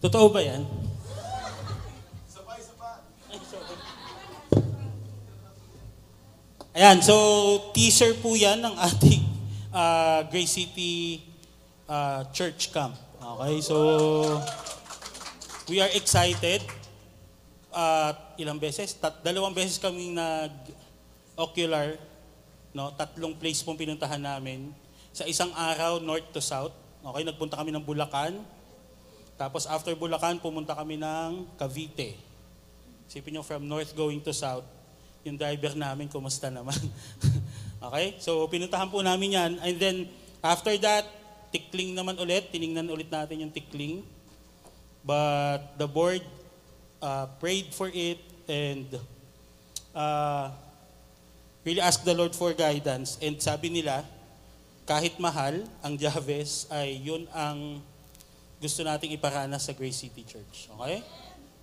Totoo ba yan? Ayan, so teaser po yan ng ating uh, Grace City uh, Church Camp. Okay, so we are excited. Uh, ilang beses? Tat, dalawang beses kaming nag-ocular. No? Tatlong place pong pinuntahan namin. Sa isang araw, north to south. Okay, nagpunta kami ng Bulacan. Tapos after Bulacan, pumunta kami ng Cavite. Sipin nyo, from north going to south, yung driver namin, kumusta naman. okay? So, pinuntahan po namin yan. And then, after that, tikling naman ulit. Tiningnan ulit natin yung tikling. But the board uh, prayed for it and uh, really asked the Lord for guidance. And sabi nila, kahit mahal, ang Javes ay yun ang gusto nating iparanas sa Grace City Church. Okay?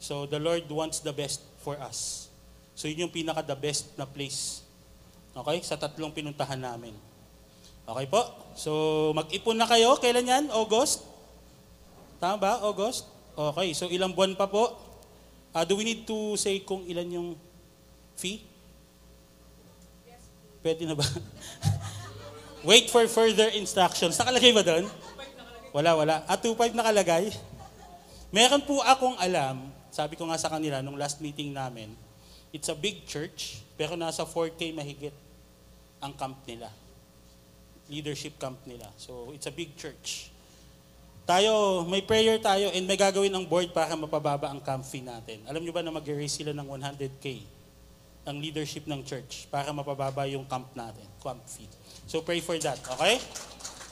So the Lord wants the best for us. So yun yung pinaka the best na place. Okay? Sa tatlong pinuntahan namin. Okay po? So mag-ipon na kayo. Kailan yan? August? Tama ba? August? Okay. So ilang buwan pa po? Uh, do we need to say kung ilan yung fee? Pwede na ba? Wait for further instructions. Nakalagay ba doon? Wala, wala. At 2.5 nakalagay? Meron po akong alam, sabi ko nga sa kanila nung last meeting namin, It's a big church, pero nasa 4K mahigit ang camp nila. Leadership camp nila. So, it's a big church. Tayo, may prayer tayo and may gagawin ang board para mapababa ang camp fee natin. Alam nyo ba na mag-raise sila ng 100K ang leadership ng church para mapababa yung camp natin, camp fee. So pray for that, okay?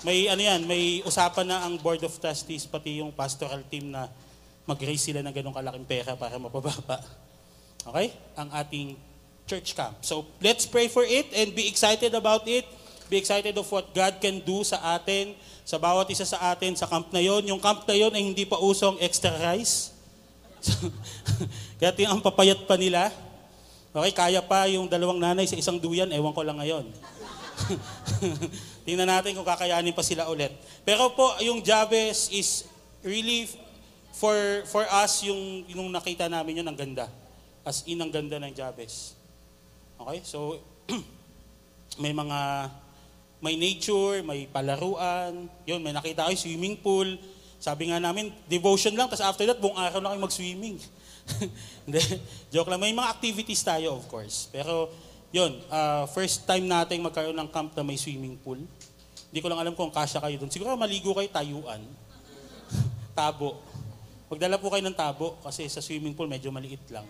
May ano yan, may usapan na ang board of trustees pati yung pastoral team na mag-raise sila ng ganong kalaking pera para mapababa. Okay? Ang ating church camp. So, let's pray for it and be excited about it. Be excited of what God can do sa atin, sa bawat isa sa atin, sa camp na yon. Yung camp na yon ay hindi pa usong extra rice. Kaya ang papayat pa nila. Okay, kaya pa yung dalawang nanay sa isang duyan, ewan ko lang ngayon. Tingnan natin kung kakayanin pa sila ulit. Pero po, yung Jabez is really for for us yung yung nakita namin yun ang ganda. As in, ang ganda ng Jabez. Okay? So, may mga, may nature, may palaruan, yun, may nakita kayo, swimming pool. Sabi nga namin, devotion lang, tapos after that, buong araw na kayo mag-swimming. Joke lang. May mga activities tayo, of course. Pero, yun, uh, first time nating magkaroon ng camp na may swimming pool. Hindi ko lang alam kung kasya kayo doon. Siguro maligo kayo tayuan. tabo. Magdala po kayo ng tabo kasi sa swimming pool medyo maliit lang.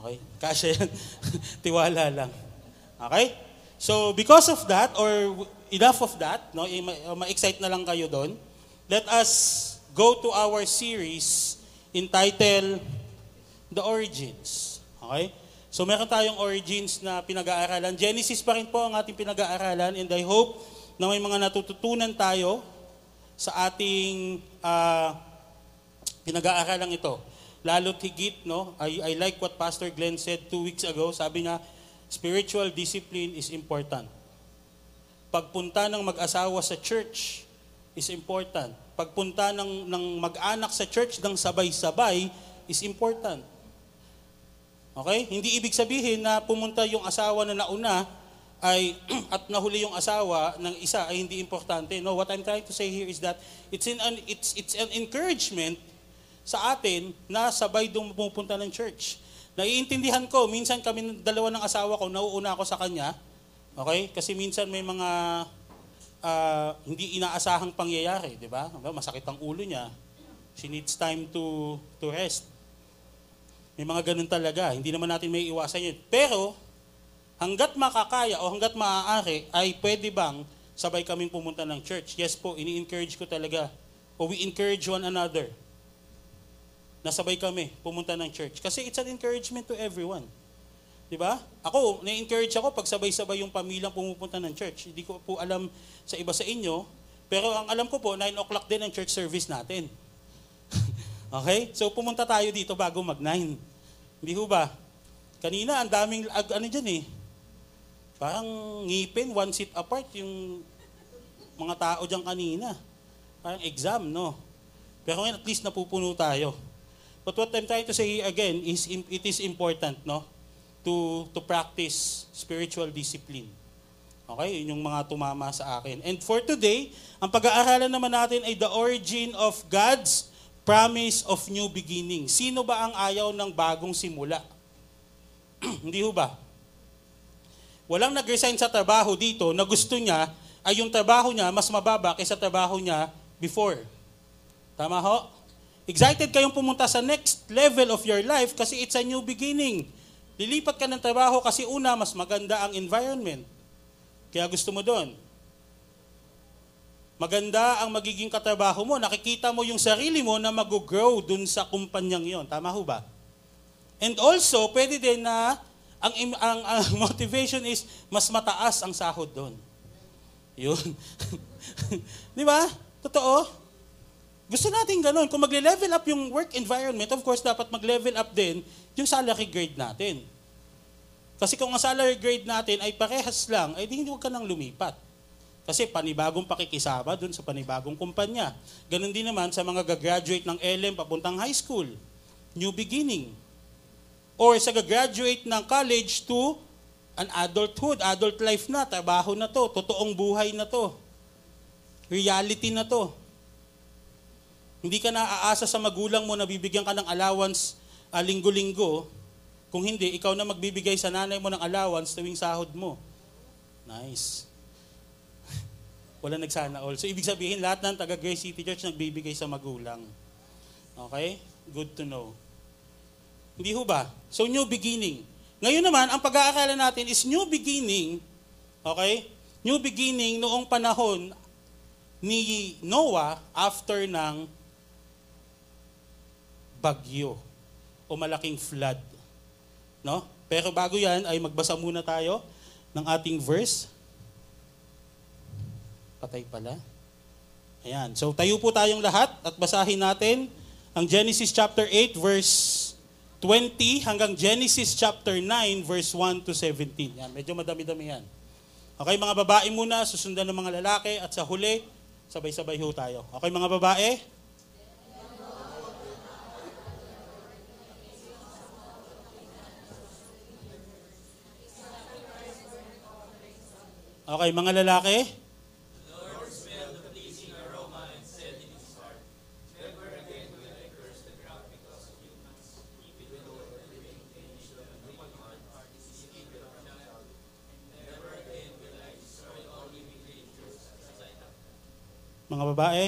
Okay? Kasya yan. Tiwala lang. Okay? So, because of that, or enough of that, no, ma-excite na lang kayo doon, let us go to our series entitled The Origins. Okay? So, meron tayong origins na pinag-aaralan. Genesis pa rin po ang ating pinag-aaralan and I hope na may mga natututunan tayo sa ating uh, pinag-aaralan ito. Lalo't higit, no? I, I like what Pastor Glenn said two weeks ago. Sabi nga, spiritual discipline is important. Pagpunta ng mag-asawa sa church is important. Pagpunta ng, ng mag-anak sa church ng sabay-sabay is important. Okay? Hindi ibig sabihin na pumunta yung asawa na nauna ay at nahuli yung asawa ng isa ay hindi importante. No, what I'm trying to say here is that it's in an it's it's an encouragement sa atin na sabay pumupunta ng church. Naiintindihan ko, minsan kami dalawa ng asawa ko, nauuna ako sa kanya, okay? Kasi minsan may mga uh, hindi inaasahang pangyayari, di ba? Masakit ang ulo niya. She needs time to to rest. May mga ganun talaga. Hindi naman natin may iwasan yun. Pero, hanggat makakaya o hanggat maaari, ay pwede bang sabay kaming pumunta ng church? Yes po, ini-encourage ko talaga. O we encourage one another nasabay kami pumunta ng church. Kasi it's an encouragement to everyone. Di ba? Ako, na-encourage ako pag sabay-sabay yung pamilyang pumupunta ng church. Hindi ko po alam sa iba sa inyo, pero ang alam ko po, 9 o'clock din ang church service natin. okay? So pumunta tayo dito bago mag-9. Hindi ho ba? Kanina, ang daming, ano dyan eh, parang ngipin, one seat apart yung mga tao dyan kanina. Parang exam, no? Pero ngayon at least napupuno tayo. But what I'm trying to say again is it is important no to to practice spiritual discipline. Okay, yun yung mga tumama sa akin. And for today, ang pag-aaralan naman natin ay the origin of God's promise of new beginning. Sino ba ang ayaw ng bagong simula? Hindi ho ba? Walang nag-resign sa trabaho dito na gusto niya ay yung trabaho niya mas mababa kaysa trabaho niya before. Tama ho? Excited kayong pumunta sa next level of your life kasi it's a new beginning. Lilipat ka ng trabaho kasi una, mas maganda ang environment. Kaya gusto mo doon. Maganda ang magiging katrabaho mo. Nakikita mo yung sarili mo na mag-grow dun sa kumpanyang yon. Tama ho ba? And also, pwede din na ang, ang, ang motivation is mas mataas ang sahod doon. Yun. Di ba? Totoo. Gusto natin ganun. Kung magle-level up yung work environment, of course, dapat mag-level up din yung salary grade natin. Kasi kung ang salary grade natin ay parehas lang, ay di hindi huwag ka nang lumipat. Kasi panibagong pakikisama dun sa panibagong kumpanya. Ganon din naman sa mga gagraduate ng LM papuntang high school. New beginning. Or sa gagraduate ng college to an adulthood, adult life na, trabaho na to, totoong buhay na to. Reality na to. Hindi ka naaasa sa magulang mo na bibigyan ka ng allowance ah, linggo-linggo. Kung hindi, ikaw na magbibigay sa nanay mo ng allowance tuwing sahod mo. Nice. Wala nagsana all. So, ibig sabihin, lahat ng taga Grace City Church nagbibigay sa magulang. Okay? Good to know. Hindi ho ba? So, new beginning. Ngayon naman, ang pag-aaralan natin is new beginning, okay? New beginning noong panahon ni Noah after ng bagyo o malaking flood. No? Pero bago yan ay magbasa muna tayo ng ating verse. Patay pala. Ayan. So tayo po tayong lahat at basahin natin ang Genesis chapter 8 verse 20 hanggang Genesis chapter 9 verse 1 to 17. Yan, medyo madami-dami yan. Okay, mga babae muna, susundan ng mga lalaki at sa huli, sabay-sabay ho tayo. Okay, mga babae? Okay, mga lalaki? Mga babae?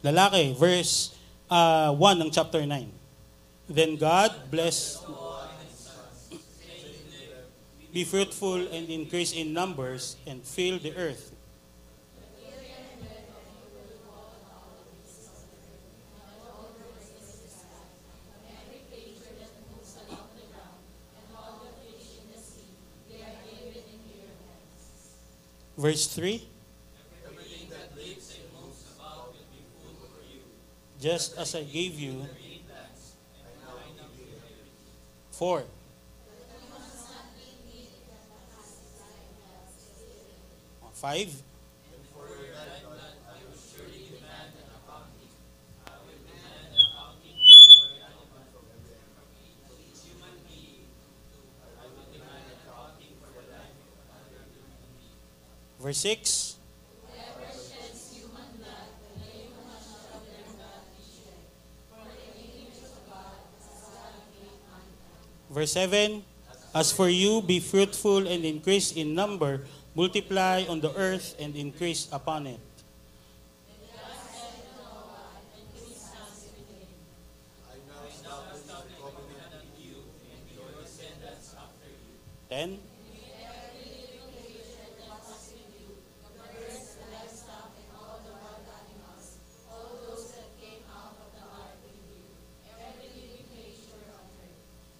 Lalaki, verse uh, 1 ng chapter 9. Then God blessed Be fruitful and increase in numbers and fill the earth. Verse 3. Just as I gave you. Four. Five. Verse 6. Verse 7. As for you, be fruitful and increase in number, multiply on the earth and increase upon it. Ten.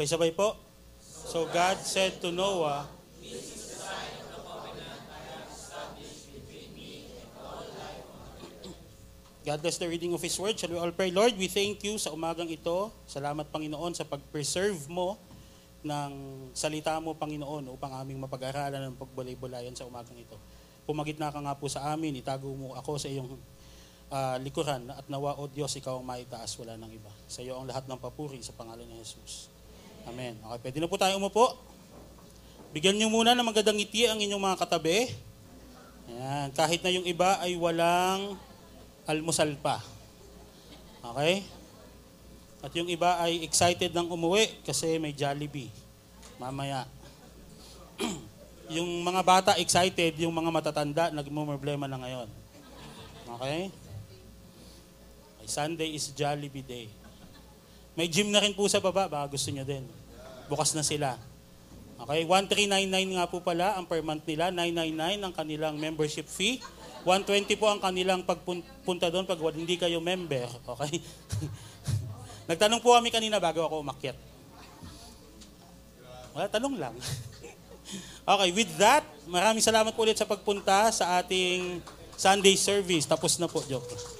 Sabay-sabay po. So God said to Noah, God bless the reading of His Word. Shall we all pray? Lord, we thank you sa umagang ito. Salamat, Panginoon, sa pag-preserve mo ng salita mo, Panginoon, upang aming mapag-aralan ng pagbulay-bulayan sa umagang ito. Pumagit na ka nga po sa amin, itago mo ako sa iyong uh, likuran at nawa, O Diyos, ikaw ang maitaas, wala ng iba. Sa iyo ang lahat ng papuri sa pangalan ni Jesus. Amen. Okay, pwede na po tayo umupo. Bigyan niyo muna ng magandang ngiti ang inyong mga katabi. Ayan. Kahit na yung iba ay walang almusal pa. Okay? At yung iba ay excited ng umuwi kasi may Jollibee. Mamaya. yung mga bata excited, yung mga matatanda nagmo-problema na ngayon. Okay? Sunday is Jollibee Day. May gym na rin po sa baba, baka gusto nyo din. Bukas na sila. Okay, 1399 nga po pala ang per month nila, 999 ang kanilang membership fee. 120 po ang kanilang pagpunta doon pag hindi kayo member. Okay? Nagtanong po kami kanina bago ako umakyat. Wala, tanong lang. okay, with that, maraming salamat po ulit sa pagpunta sa ating Sunday service. Tapos na po, joke.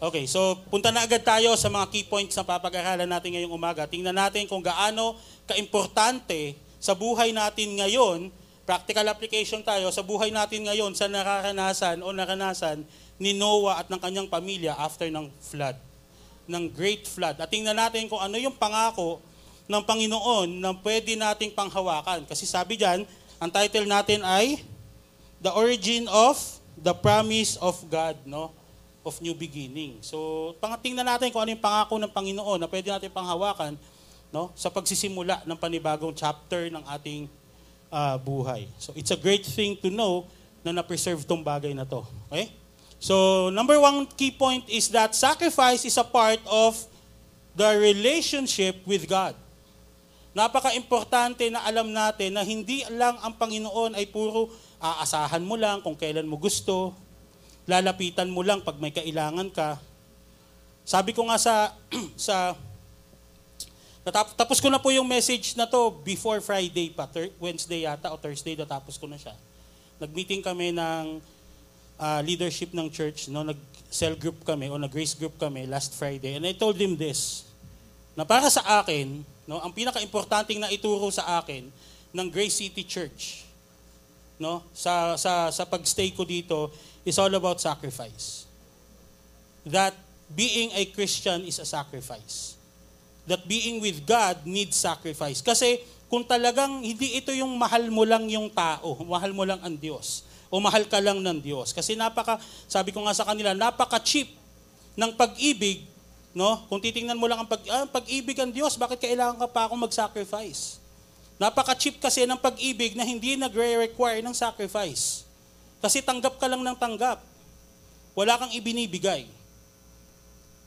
Okay, so punta na agad tayo sa mga key points na papag-aralan natin ngayong umaga. Tingnan natin kung gaano kaimportante sa buhay natin ngayon, practical application tayo sa buhay natin ngayon sa nararanasan o naranasan ni Noah at ng kanyang pamilya after ng flood, ng great flood. At tingnan natin kung ano yung pangako ng Panginoon na pwede nating panghawakan. Kasi sabi diyan, ang title natin ay The Origin of the Promise of God, no? Of new beginning. So, pangatingnan natin kung ano yung pangako ng Panginoon na pwede natin panghawakan no, sa pagsisimula ng panibagong chapter ng ating uh, buhay. So, it's a great thing to know na na-preserve tong bagay na to. Okay? So, number one key point is that sacrifice is a part of the relationship with God. Napaka-importante na alam natin na hindi lang ang Panginoon ay puro aasahan mo lang kung kailan mo gusto, lalapitan mo lang pag may kailangan ka. Sabi ko nga sa sa tapos ko na po yung message na to before Friday pa, Wednesday yata o Thursday natapos ko na siya. Nag-meeting kami ng uh, leadership ng church, no, nag-cell group kami o nag-grace group kami last Friday and I told him this, na para sa akin, no, ang pinaka-importanting na ituro sa akin ng Grace City Church, no, sa sa sa pagstay ko dito is all about sacrifice. That being a Christian is a sacrifice. That being with God needs sacrifice. Kasi kung talagang hindi ito yung mahal mo lang yung tao, mahal mo lang ang Diyos, o mahal ka lang ng Diyos. Kasi napaka, sabi ko nga sa kanila, napaka-cheap ng pag-ibig, no? Kung titingnan mo lang ang pag, ah, pag-ibig ang Diyos, bakit kailangan ka pa akong mag-sacrifice? Napaka-cheap kasi ng pag-ibig na hindi nagre-require ng sacrifice. Kasi tanggap ka lang ng tanggap. Wala kang ibinibigay.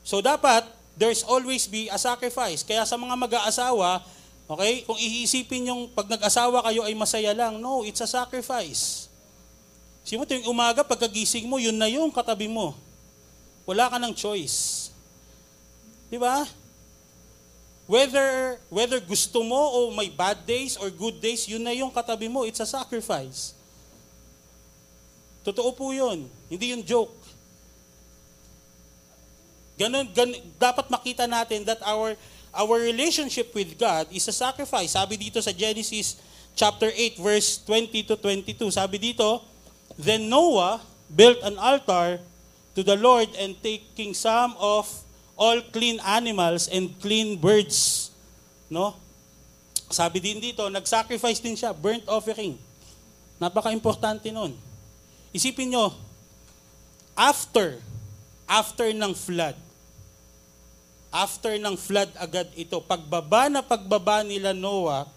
So dapat, there's always be a sacrifice. Kaya sa mga mag-aasawa, okay, kung iisipin yung pag nag-asawa kayo ay masaya lang, no, it's a sacrifice. Sige mo, yung umaga, pagkagising mo, yun na yung katabi mo. Wala ka ng choice. Di ba? Whether, whether gusto mo o may bad days or good days, yun na yung katabi mo. It's a sacrifice. Totoo po yun. Hindi yung joke. Ganun, ganun, dapat makita natin that our our relationship with God is a sacrifice. Sabi dito sa Genesis chapter 8 verse 20 to 22. Sabi dito, Then Noah built an altar to the Lord and taking some of all clean animals and clean birds. No? Sabi din dito, nag-sacrifice din siya, burnt offering. Napaka-importante nun. Isipin nyo, after, after ng flood, after ng flood agad ito. Pagbaba na pagbaba nila Noah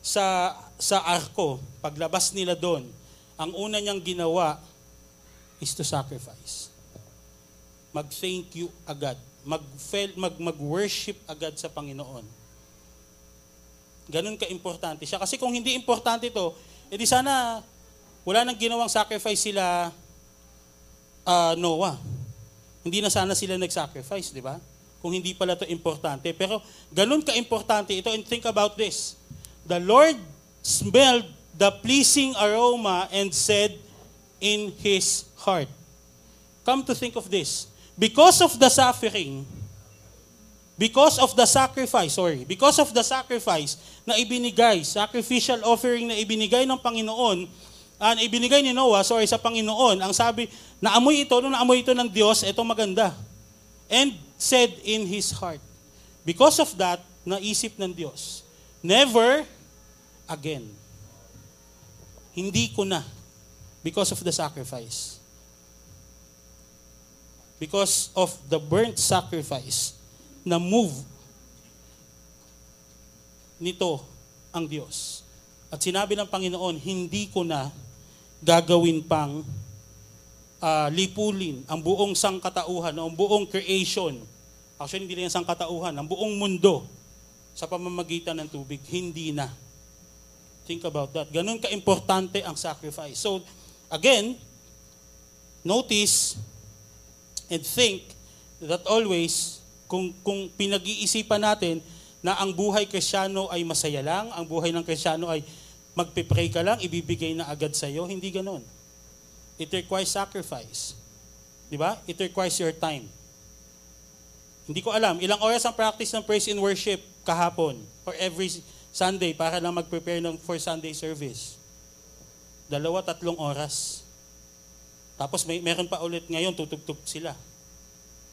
sa, sa arko, paglabas nila doon, ang una niyang ginawa is to sacrifice. Mag-thank you agad. Mag, mag, mag-worship agad sa Panginoon. Ganun ka-importante siya. Kasi kung hindi importante ito, edi sana wala nang ginawang sacrifice sila uh, Noah. Hindi na sana sila nag-sacrifice, di ba? Kung hindi pala to importante. Pero ganun ka-importante ito. And think about this. The Lord smelled the pleasing aroma and said in his heart. Come to think of this. Because of the suffering, because of the sacrifice, sorry, because of the sacrifice na ibinigay, sacrificial offering na ibinigay ng Panginoon, uh, na ibinigay ni Noah, sorry, sa Panginoon, ang sabi, naamoy ito, nung naamoy ito ng Diyos, ito maganda. And said in his heart, because of that, naisip ng Diyos, never again. Hindi ko na because of the sacrifice. Because of the burnt sacrifice na move nito ang Diyos. At sinabi ng Panginoon, hindi ko na gagawin pang uh, lipulin ang buong sangkatauhan, ang buong creation. Actually, hindi lang sangkatauhan, ang buong mundo sa pamamagitan ng tubig. Hindi na. Think about that. Ganun ka-importante ang sacrifice. So, again, notice and think that always kung, kung pinag-iisipan natin na ang buhay krisyano ay masaya lang, ang buhay ng krisyano ay magpipray ka lang, ibibigay na agad sa iyo, hindi ganon. It requires sacrifice. Di ba? It requires your time. Hindi ko alam, ilang oras ang practice ng praise and worship kahapon or every Sunday para lang mag-prepare ng for Sunday service. Dalawa, tatlong oras. Tapos may meron pa ulit ngayon, tutugtog sila.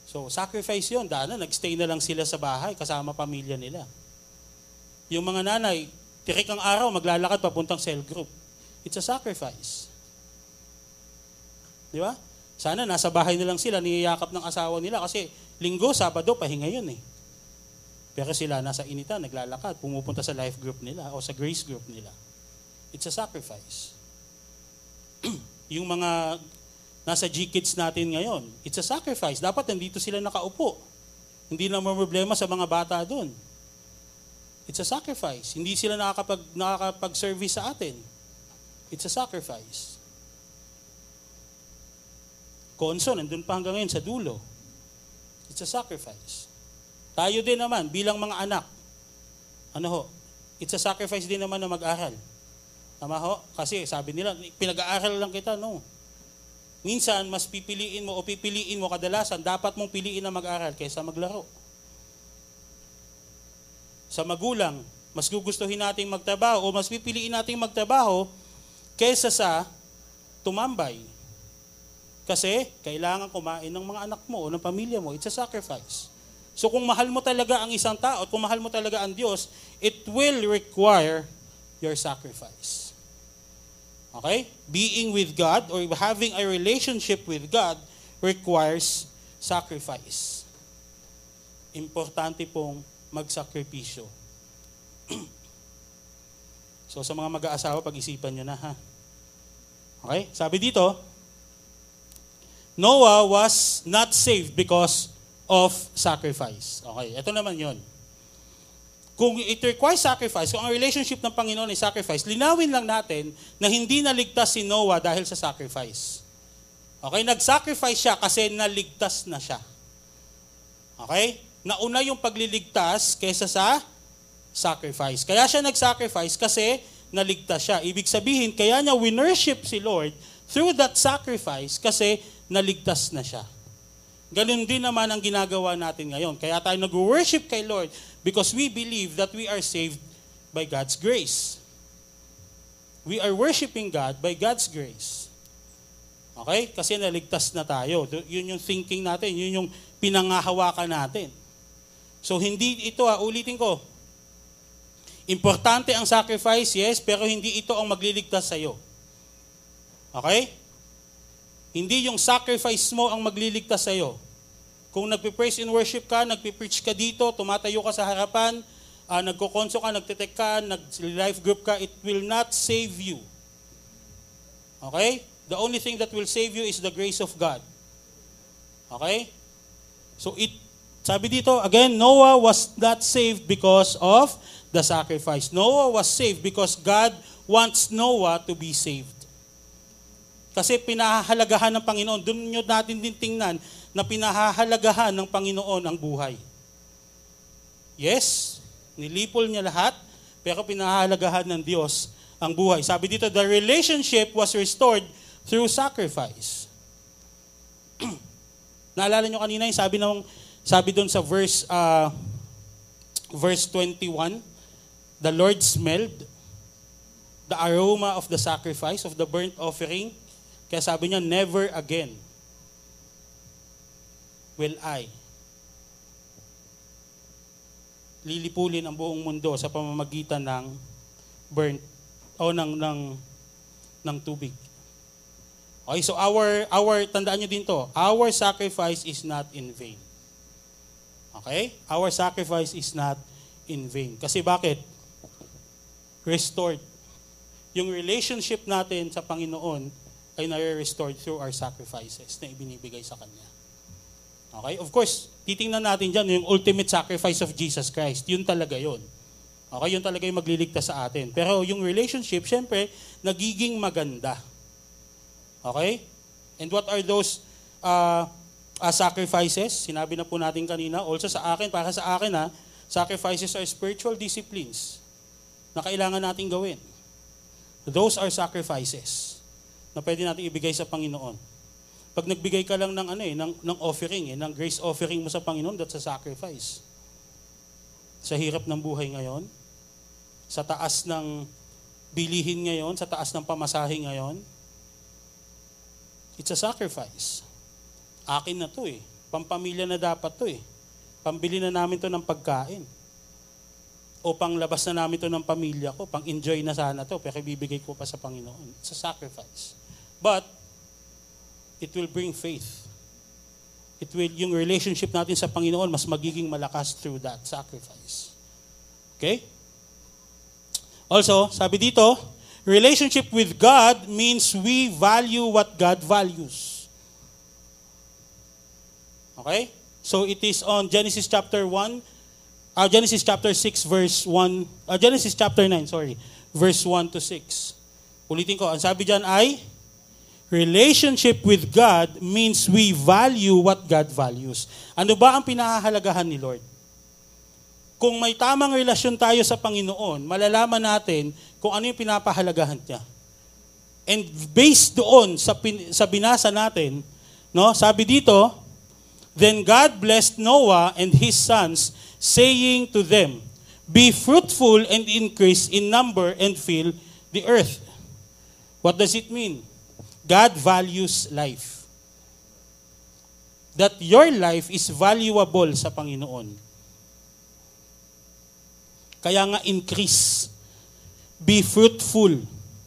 So, sacrifice yon Daan na, nagstay na lang sila sa bahay kasama pamilya nila. Yung mga nanay, tirik ang araw, maglalakad papuntang cell group. It's a sacrifice. Di ba? Sana nasa bahay na lang sila, niyayakap ng asawa nila kasi linggo, sabado, pahinga yun eh. Pero sila nasa inita, naglalakad, pumupunta sa life group nila o sa grace group nila. It's a sacrifice. yung mga nasa G-Kids natin ngayon. It's a sacrifice. Dapat nandito sila nakaupo. Hindi na problema sa mga bata doon. It's a sacrifice. Hindi sila nakakapag, nakakapag-service sa atin. It's a sacrifice. Konso, nandun pa hanggang ngayon sa dulo. It's a sacrifice. Tayo din naman, bilang mga anak, ano ho, it's a sacrifice din naman na mag-aral. Tama ho? Kasi sabi nila, pinag-aaral lang kita, no. Minsan, mas pipiliin mo o pipiliin mo kadalasan, dapat mong piliin na mag-aral kaysa maglaro. Sa magulang, mas gugustuhin nating magtrabaho o mas pipiliin nating magtrabaho kaysa sa tumambay. Kasi kailangan kumain ng mga anak mo o ng pamilya mo. It's a sacrifice. So kung mahal mo talaga ang isang tao at kung mahal mo talaga ang Diyos, it will require your sacrifice. Okay? Being with God or having a relationship with God requires sacrifice. Importante pong magsakripisyo. so sa mga mag-aasawa, pag-isipan nyo na ha. Okay? Sabi dito, Noah was not saved because of sacrifice. Okay, ito naman yon kung it requires sacrifice, kung ang relationship ng Panginoon ay sacrifice, linawin lang natin na hindi naligtas si Noah dahil sa sacrifice. Okay, nag-sacrifice siya kasi naligtas na siya. Okay? Nauna yung pagliligtas kaysa sa sacrifice. Kaya siya nag-sacrifice kasi naligtas siya. Ibig sabihin, kaya niya winworship si Lord through that sacrifice kasi naligtas na siya. Ganun din naman ang ginagawa natin ngayon. Kaya tayo nag-worship kay Lord because we believe that we are saved by God's grace. We are worshiping God by God's grace. Okay? Kasi naligtas na tayo. Yun yung thinking natin. Yun yung pinangahawakan natin. So hindi ito, ha, ulitin ko. Importante ang sacrifice, yes, pero hindi ito ang magliligtas sa iyo. Okay? Hindi yung sacrifice mo ang magliligtas sa iyo Kung nagpe-praise and worship ka, nagpe-preach ka dito, tumatayo ka sa harapan, uh, nagkokonso ka, nagtitek ka, nag-life group ka, it will not save you. Okay? The only thing that will save you is the grace of God. Okay? So it sabi dito, again, Noah was not saved because of the sacrifice. Noah was saved because God wants Noah to be saved. Kasi pinahahalagahan ng Panginoon. Doon nyo natin din tingnan na pinahahalagahan ng Panginoon ang buhay. Yes, nilipol niya lahat, pero pinahahalagahan ng Diyos ang buhay. Sabi dito, the relationship was restored through sacrifice. Naalala nyo kanina yung sabi ng sabi doon sa verse uh, verse 21, the Lord smelled the aroma of the sacrifice of the burnt offering. Kaya sabi niya, never again will I lilipulin ang buong mundo sa pamamagitan ng burnt o ng ng ng tubig. Okay, so our our tandaan niyo din to, our sacrifice is not in vain. Okay? Our sacrifice is not in vain. Kasi bakit? Restored. Yung relationship natin sa Panginoon ay nare-restored through our sacrifices na ibinibigay sa Kanya. Okay? Of course, titingnan natin dyan yung ultimate sacrifice of Jesus Christ. Yun talaga yun. Okay? Yun talaga yung magliligtas sa atin. Pero yung relationship, syempre, nagiging maganda. Okay? And what are those uh, uh, sacrifices? Sinabi na po natin kanina. Also sa akin, para sa akin ha, sacrifices are spiritual disciplines na kailangan natin gawin. Those are sacrifices na pwede natin ibigay sa Panginoon. Pag nagbigay ka lang ng ano eh, ng, ng offering eh, ng grace offering mo sa Panginoon, that's a sacrifice. Sa hirap ng buhay ngayon, sa taas ng bilihin ngayon, sa taas ng pamasahe ngayon, it's a sacrifice. Akin na to eh. Pampamilya na dapat to eh. Pambili na namin to ng pagkain. O panglabas na namin to ng pamilya ko, pang-enjoy na sana to, pero bibigay ko pa sa Panginoon. It's a sacrifice. But, it will bring faith. It will, yung relationship natin sa Panginoon, mas magiging malakas through that sacrifice. Okay? Also, sabi dito, relationship with God means we value what God values. Okay? So it is on Genesis chapter 1, uh, Genesis chapter 6 verse 1, uh, Genesis chapter 9, sorry, verse 1 to 6. Ulitin ko, ang sabi diyan ay, Relationship with God means we value what God values. Ano ba ang pinahahalagahan ni Lord? Kung may tamang relasyon tayo sa Panginoon, malalaman natin kung ano yung pinapahalagahan niya. And based doon sa, pin, sa binasa natin, no, sabi dito, Then God blessed Noah and his sons, saying to them, Be fruitful and increase in number and fill the earth. What does it mean? God values life. That your life is valuable sa Panginoon. Kaya nga increase. Be fruitful.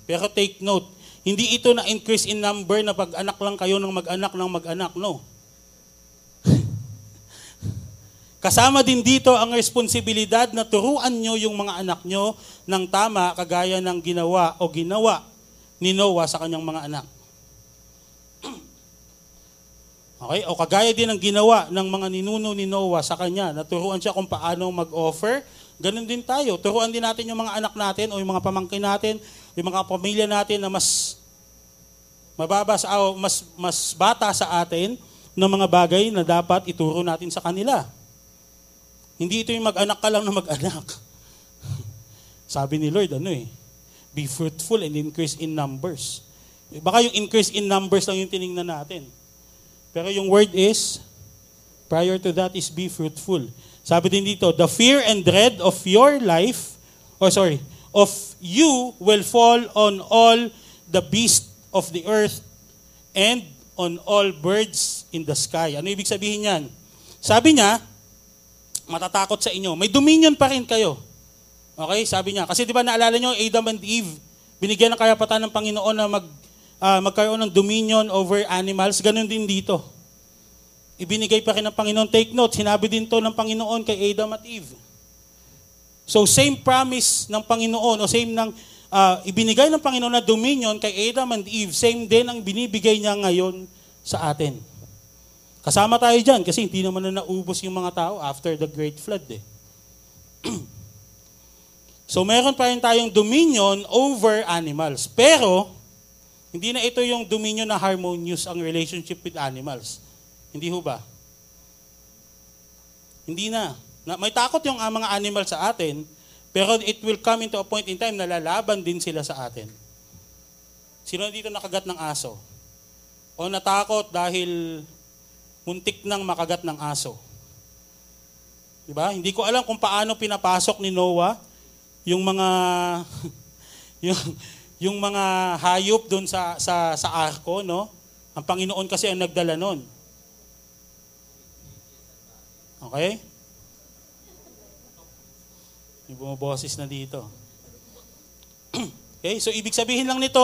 Pero take note, hindi ito na increase in number na pag anak lang kayo ng mag-anak ng mag-anak. No. Kasama din dito ang responsibilidad na turuan nyo yung mga anak nyo ng tama kagaya ng ginawa o ginawa ni Noah sa kanyang mga anak. Okay? O kagaya din ng ginawa ng mga ninuno ni Noah sa kanya, naturuan siya kung paano mag-offer. Ganun din tayo. Turuan din natin yung mga anak natin o yung mga pamangkin natin, yung mga pamilya natin na mas mababa sa, mas, mas bata sa atin ng mga bagay na dapat ituro natin sa kanila. Hindi ito yung mag-anak ka lang na mag-anak. Sabi ni Lord, ano eh, be fruitful and increase in numbers. Baka yung increase in numbers lang yung tiningnan natin. Pero yung word is, prior to that is be fruitful. Sabi din dito, the fear and dread of your life, or sorry, of you will fall on all the beasts of the earth and on all birds in the sky. Ano ibig sabihin niyan? Sabi niya, matatakot sa inyo. May dominion pa rin kayo. Okay, sabi niya. Kasi di ba naalala niyo, Adam and Eve, binigyan ng karapatan ng Panginoon na mag uh, magkaroon ng dominion over animals, ganun din dito. ibinigay pa rin ng Panginoon. Take note, sinabi din to ng Panginoon kay Adam at Eve. So same promise ng Panginoon o same ng uh, ibinigay ng Panginoon na dominion kay Adam and Eve, same din ang binibigay niya ngayon sa atin. Kasama tayo dyan kasi hindi naman na naubos yung mga tao after the great flood eh. so meron pa rin tayong dominion over animals. Pero, hindi na ito yung dominion na harmonious ang relationship with animals. Hindi ho ba? Hindi na. na may takot yung uh, mga animal sa atin, pero it will come into a point in time na lalaban din sila sa atin. Sino dito nakagat ng aso? O natakot dahil muntik nang makagat ng aso? Diba? Hindi ko alam kung paano pinapasok ni Noah yung mga yung yung mga hayop doon sa sa sa arko, no? Ang Panginoon kasi ang nagdala noon. Okay? May bumaboses na dito. okay, so ibig sabihin lang nito,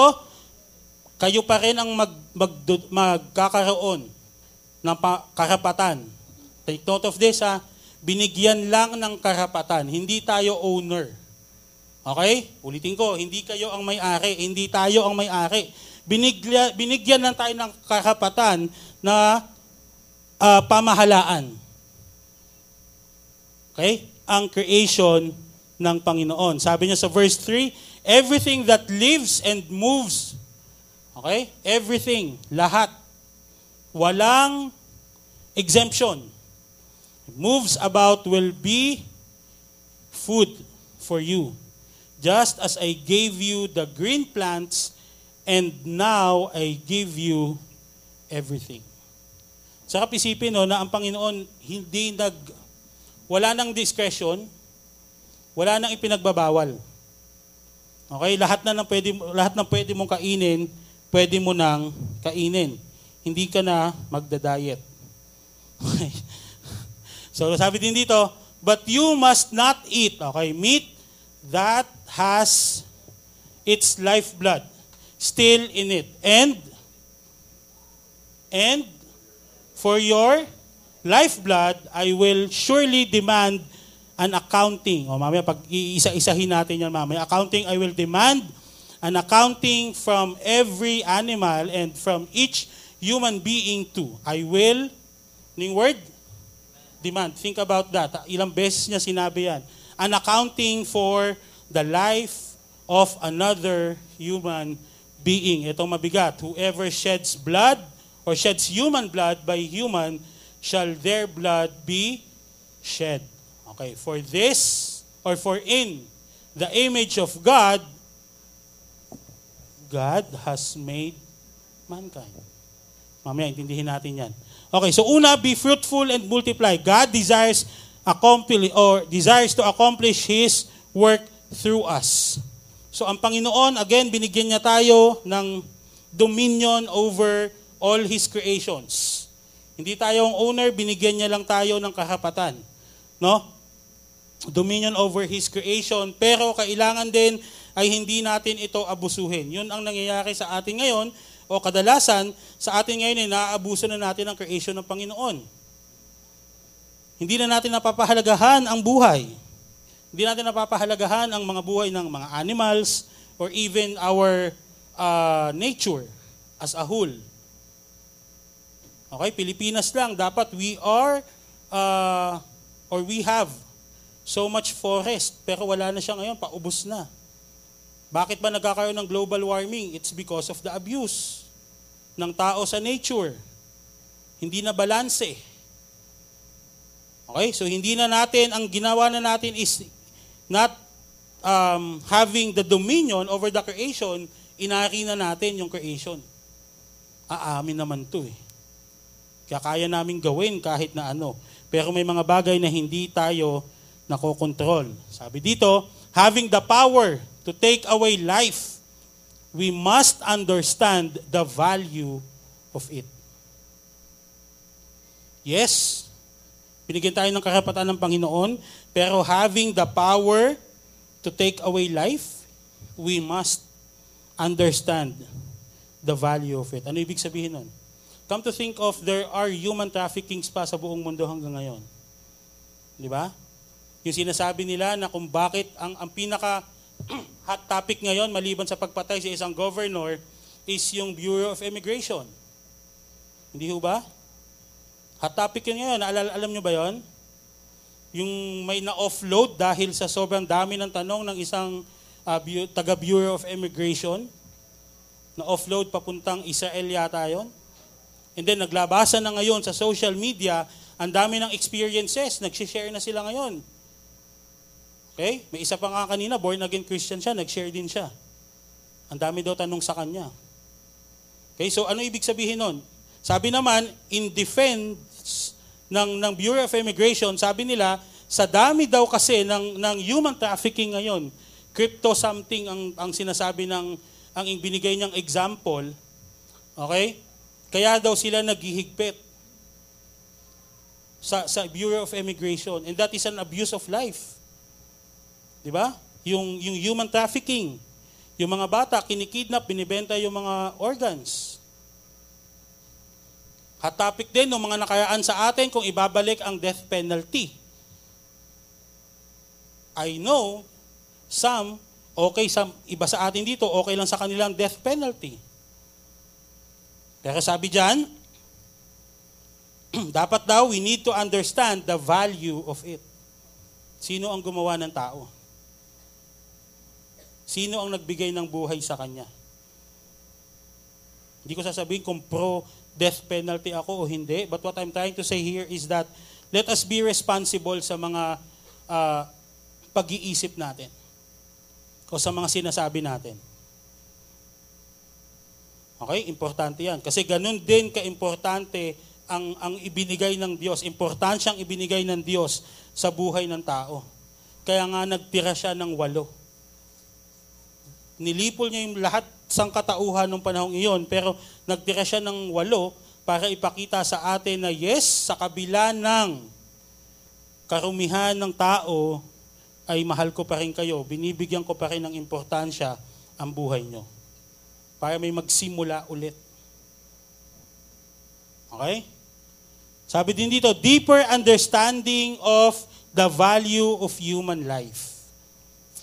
kayo pa rin ang mag, mag, magkakaroon ng karapatan. Take note of this ha, binigyan lang ng karapatan, hindi tayo owner. Okay? Ulitin ko, hindi kayo ang may-ari, hindi tayo ang may-ari. Binigyan, binigyan lang tayo ng karapatan na uh, pamahalaan. Okay? Ang creation ng Panginoon. Sabi niya sa verse 3, everything that lives and moves, okay? Everything, lahat, walang exemption. Moves about will be food for you. Just as I gave you the green plants, and now I give you everything. Sarap isipin no, na ang Panginoon hindi nag, wala nang discretion, wala nang ipinagbabawal. Okay, lahat na ng pwede lahat ng pwede mong kainin, pwede mo nang kainin. Hindi ka na magda-diet. Okay. So sabi din dito, but you must not eat, okay, meat that has its lifeblood still in it. And and for your lifeblood, I will surely demand an accounting. O mamaya pag iisa-isahin natin yan mamaya. Accounting, I will demand an accounting from every animal and from each human being too. I will, ning word? Demand. Think about that. Ilang beses niya sinabi yan. An accounting for the life of another human being. Itong mabigat. Whoever sheds blood or sheds human blood by human shall their blood be shed. Okay, for this, or for in the image of God, God has made mankind. Mamaya, intindihin natin yan. Okay, so una, be fruitful and multiply. God desires accomplish or desires to accomplish His work through us. So ang Panginoon, again, binigyan niya tayo ng dominion over all His creations. Hindi tayo ang owner, binigyan niya lang tayo ng kahapatan. No? dominion over His creation, pero kailangan din ay hindi natin ito abusuhin. Yun ang nangyayari sa atin ngayon, o kadalasan sa atin ngayon ay naaabuso na natin ang creation ng Panginoon. Hindi na natin napapahalagahan ang buhay. Hindi natin napapahalagahan ang mga buhay ng mga animals or even our uh, nature as a whole. Okay, Pilipinas lang, dapat we are uh, or we have so much forest, pero wala na siya ngayon, paubos na. Bakit ba nagkakaroon ng global warming? It's because of the abuse ng tao sa nature. Hindi na balanse. Okay? So hindi na natin, ang ginawa na natin is not um, having the dominion over the creation, inari na natin yung creation. Aamin naman to eh. Kaya kaya namin gawin kahit na ano. Pero may mga bagay na hindi tayo nakokontrol. Sabi dito, having the power to take away life, we must understand the value of it. Yes, binigyan tayo ng karapatan ng Panginoon, pero having the power to take away life, we must understand the value of it. Ano ibig sabihin nun? come to think of, there are human traffickings pa sa buong mundo hanggang ngayon. Di ba? Yung sinasabi nila na kung bakit ang, ang pinaka hot topic ngayon, maliban sa pagpatay sa isang governor, is yung Bureau of Immigration. Hindi ho ba? Hot topic yun ngayon. Alam, alam nyo ba yon? Yung may na-offload dahil sa sobrang dami ng tanong ng isang uh, bu- taga Bureau of Immigration. Na-offload papuntang Israel yata yon. And then naglabasan na ngayon sa social media, ang dami ng experiences, nag-share na sila ngayon. Okay? May isa pa nga kanina, born again Christian siya, nag-share din siya. Ang dami daw tanong sa kanya. Okay, so ano ibig sabihin nun? Sabi naman, in defense ng, ng Bureau of Immigration, sabi nila, sa dami daw kasi ng, ng human trafficking ngayon, crypto something ang, ang sinasabi ng, ang binigay niyang example, okay? Kaya daw sila naghihigpit sa, sa Bureau of Immigration. And that is an abuse of life. Di ba? Yung, yung human trafficking. Yung mga bata, kinikidnap, binibenta yung mga organs. Hot topic din ng mga nakaraan sa atin kung ibabalik ang death penalty. I know some, okay, some, iba sa atin dito, okay lang sa kanilang death penalty. Pero sabi dyan, dapat daw we need to understand the value of it. Sino ang gumawa ng tao? Sino ang nagbigay ng buhay sa kanya? Hindi ko sasabihin kung pro death penalty ako o hindi, but what I'm trying to say here is that let us be responsible sa mga uh, pag-iisip natin o sa mga sinasabi natin. Okay? Importante yan. Kasi ganun din ka-importante ang, ang ibinigay ng Diyos. Importansyang ibinigay ng Diyos sa buhay ng tao. Kaya nga nagtira siya ng walo nilipol niya yung lahat sang katauhan ng panahong iyon, pero nagtira siya ng walo para ipakita sa atin na yes, sa kabila ng karumihan ng tao, ay mahal ko pa rin kayo, binibigyan ko pa rin ng importansya ang buhay nyo. Para may magsimula ulit. Okay? Sabi din dito, deeper understanding of the value of human life.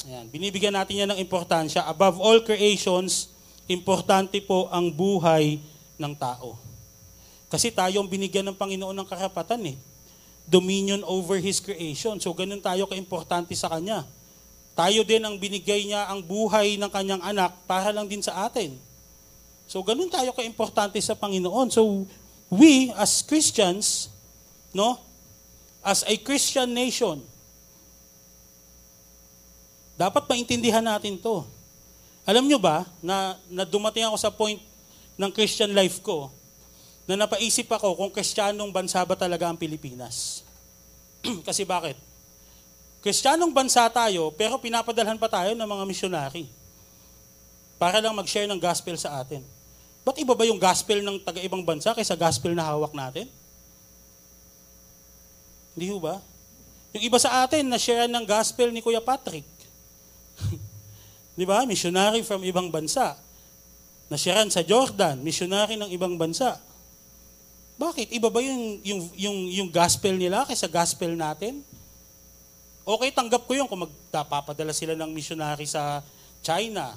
Ayan, binibigyan natin yan ng importansya. Above all creations, importante po ang buhay ng tao. Kasi tayo ang binigyan ng Panginoon ng karapatan eh. Dominion over His creation. So ganun tayo kaimportante sa Kanya. Tayo din ang binigay niya ang buhay ng kanyang anak para lang din sa atin. So ganun tayo kaimportante sa Panginoon. So we as Christians, no, as a Christian nation, dapat maintindihan natin to. Alam nyo ba na, na dumating ako sa point ng Christian life ko na napaisip ako kung kristyanong bansa ba talaga ang Pilipinas. Kasi bakit? Kristyanong bansa tayo pero pinapadalhan pa tayo ng mga misyonary para lang mag-share ng gospel sa atin. Ba't iba ba yung gospel ng taga-ibang bansa kaysa gospel na hawak natin? Hindi ba? Yung iba sa atin na share ng gospel ni Kuya Patrick. Di ba? Missionary from ibang bansa. Nasyaran sa Jordan, missionary ng ibang bansa. Bakit? Iba ba yung, yung, yung, yung gospel nila kaysa gospel natin? Okay, tanggap ko yun kung magpapadala sila ng missionary sa China,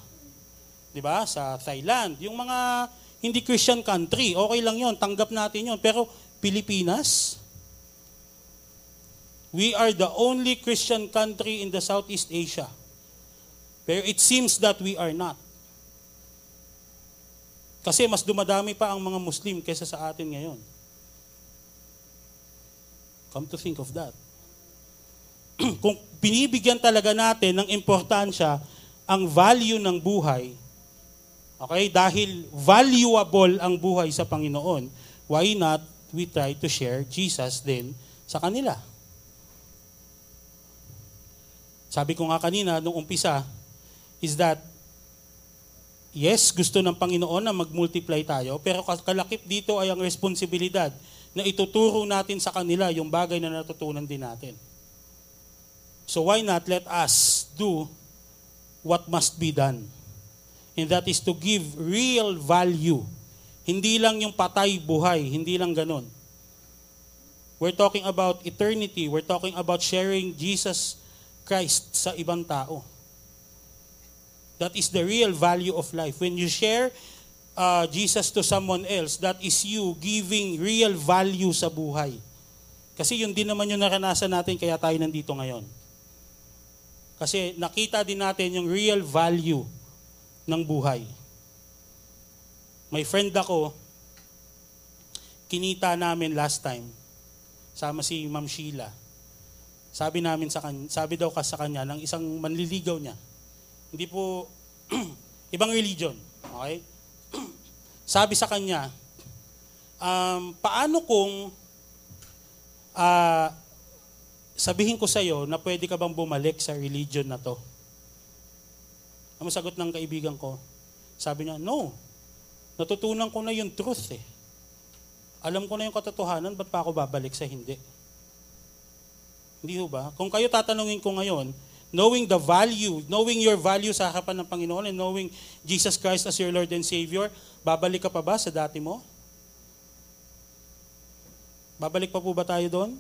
di ba? Sa Thailand. Yung mga hindi Christian country, okay lang yon, tanggap natin yon. Pero Pilipinas, we are the only Christian country in the Southeast Asia pero it seems that we are not. Kasi mas dumadami pa ang mga Muslim kaysa sa atin ngayon. Come to think of that. Kung binibigyan talaga natin ng importansya ang value ng buhay, okay, dahil valuable ang buhay sa Panginoon, why not we try to share Jesus din sa kanila? Sabi ko nga kanina, nung umpisa, is that, yes, gusto ng Panginoon na mag-multiply tayo, pero kalakip dito ay ang responsibilidad na ituturo natin sa kanila yung bagay na natutunan din natin. So why not let us do what must be done? And that is to give real value Hindi lang yung patay buhay, hindi lang ganun. We're talking about eternity. We're talking about sharing Jesus Christ sa ibang tao. That is the real value of life. When you share uh, Jesus to someone else, that is you giving real value sa buhay. Kasi yun din naman yung naranasan natin kaya tayo nandito ngayon. Kasi nakita din natin yung real value ng buhay. May friend ako, kinita namin last time, sama si Ma'am Sheila. Sabi namin sa kanya, sabi daw ka sa kanya ng isang manliligaw niya. Hindi po ibang religion, okay? sabi sa kanya, um, paano kung uh, sabihin ko sa iyo na pwede ka bang bumalik sa religion na to? Ang sagot ng kaibigan ko, sabi niya, no. Natutunan ko na yung truth eh. Alam ko na yung katotohanan, ba't pa ako babalik sa hindi? Hindi ho ba? Kung kayo tatanungin ko ngayon, knowing the value, knowing your value sa harapan ng Panginoon and knowing Jesus Christ as your Lord and Savior, babalik ka pa ba sa dati mo? Babalik pa po ba tayo doon?